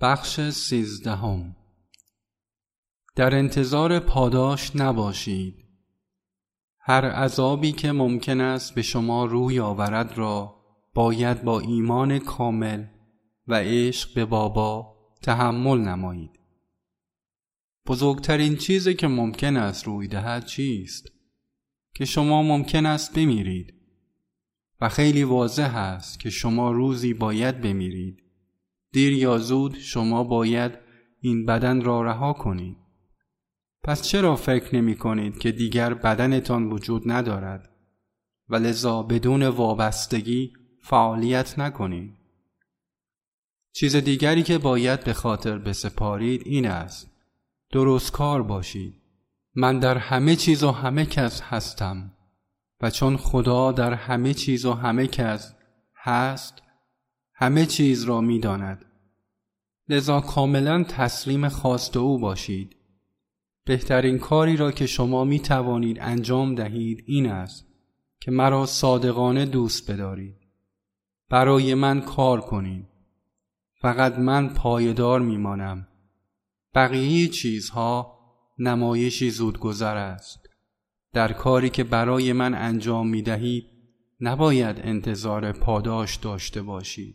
بخش سیزدهم. در انتظار پاداش نباشید. هر عذابی که ممکن است به شما روی آورد را باید با ایمان کامل و عشق به بابا تحمل نمایید. بزرگترین چیزی که ممکن است روی دهد چیست؟ که شما ممکن است بمیرید. و خیلی واضح است که شما روزی باید بمیرید. دیر یا زود شما باید این بدن را رها کنید. پس چرا فکر نمی کنید که دیگر بدنتان وجود ندارد؟ و لذا بدون وابستگی فعالیت نکنید. چیز دیگری که باید به خاطر بسپارید این است. درست کار باشید. من در همه چیز و همه کس هستم. و چون خدا در همه چیز و همه کس هست همه چیز را می داند. لذا کاملا تسلیم خواست او باشید. بهترین کاری را که شما می توانید انجام دهید این است که مرا صادقانه دوست بدارید. برای من کار کنید. فقط من پایدار میمانم. بقیه چیزها نمایشی زودگذر است. در کاری که برای من انجام می دهید نباید انتظار پاداش داشته باشید